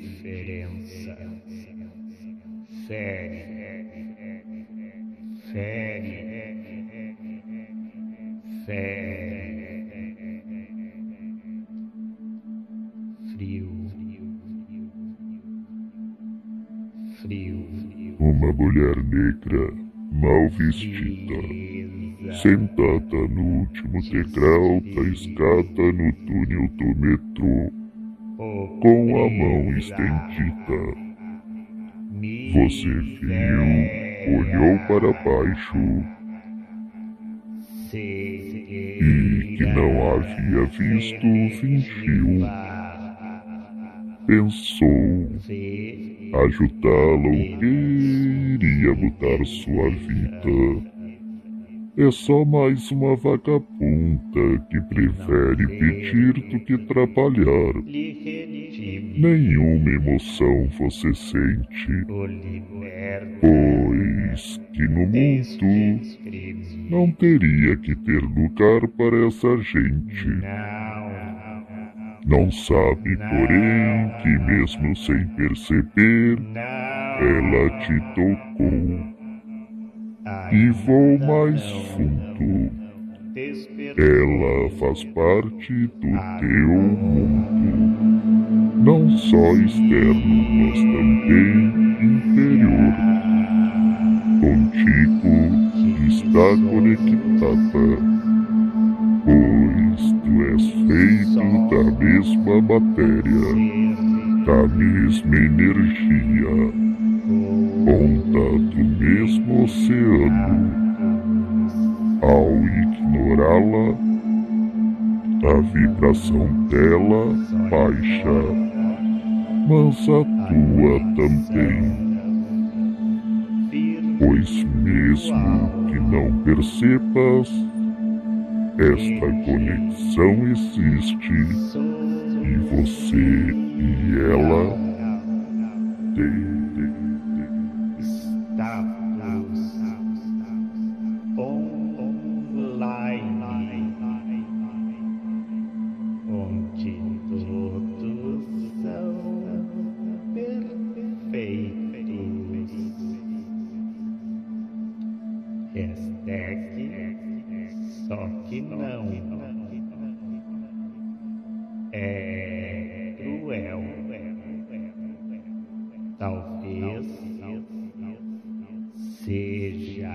diferença. Fere, fere, fere. Frio, frio, Uma mulher negra, mal vestida, sentada no último degrau da escada no túnel do metrô, com a mão estendida. Você viu, olhou para baixo e que não havia visto, fingiu. Pensou ajudá-lo iria mudar sua vida. É só mais uma vagabunda que prefere pedir do que trabalhar. Nenhuma emoção você sente, pois que no mundo não teria que ter lugar para essa gente. Não, sabe, porém, que mesmo sem perceber, ela te tocou. E vou mais fundo. Ela faz parte do teu mundo. Não só externo, mas também interior. Contigo está conectada. Pois tu és feito da mesma matéria, da mesma energia, onda do mesmo oceano. Ao ignorá-la, a vibração dela baixa, mas a tua também. Pois mesmo que não percebas, esta conexão existe e você só que não é cruel. Talvez seja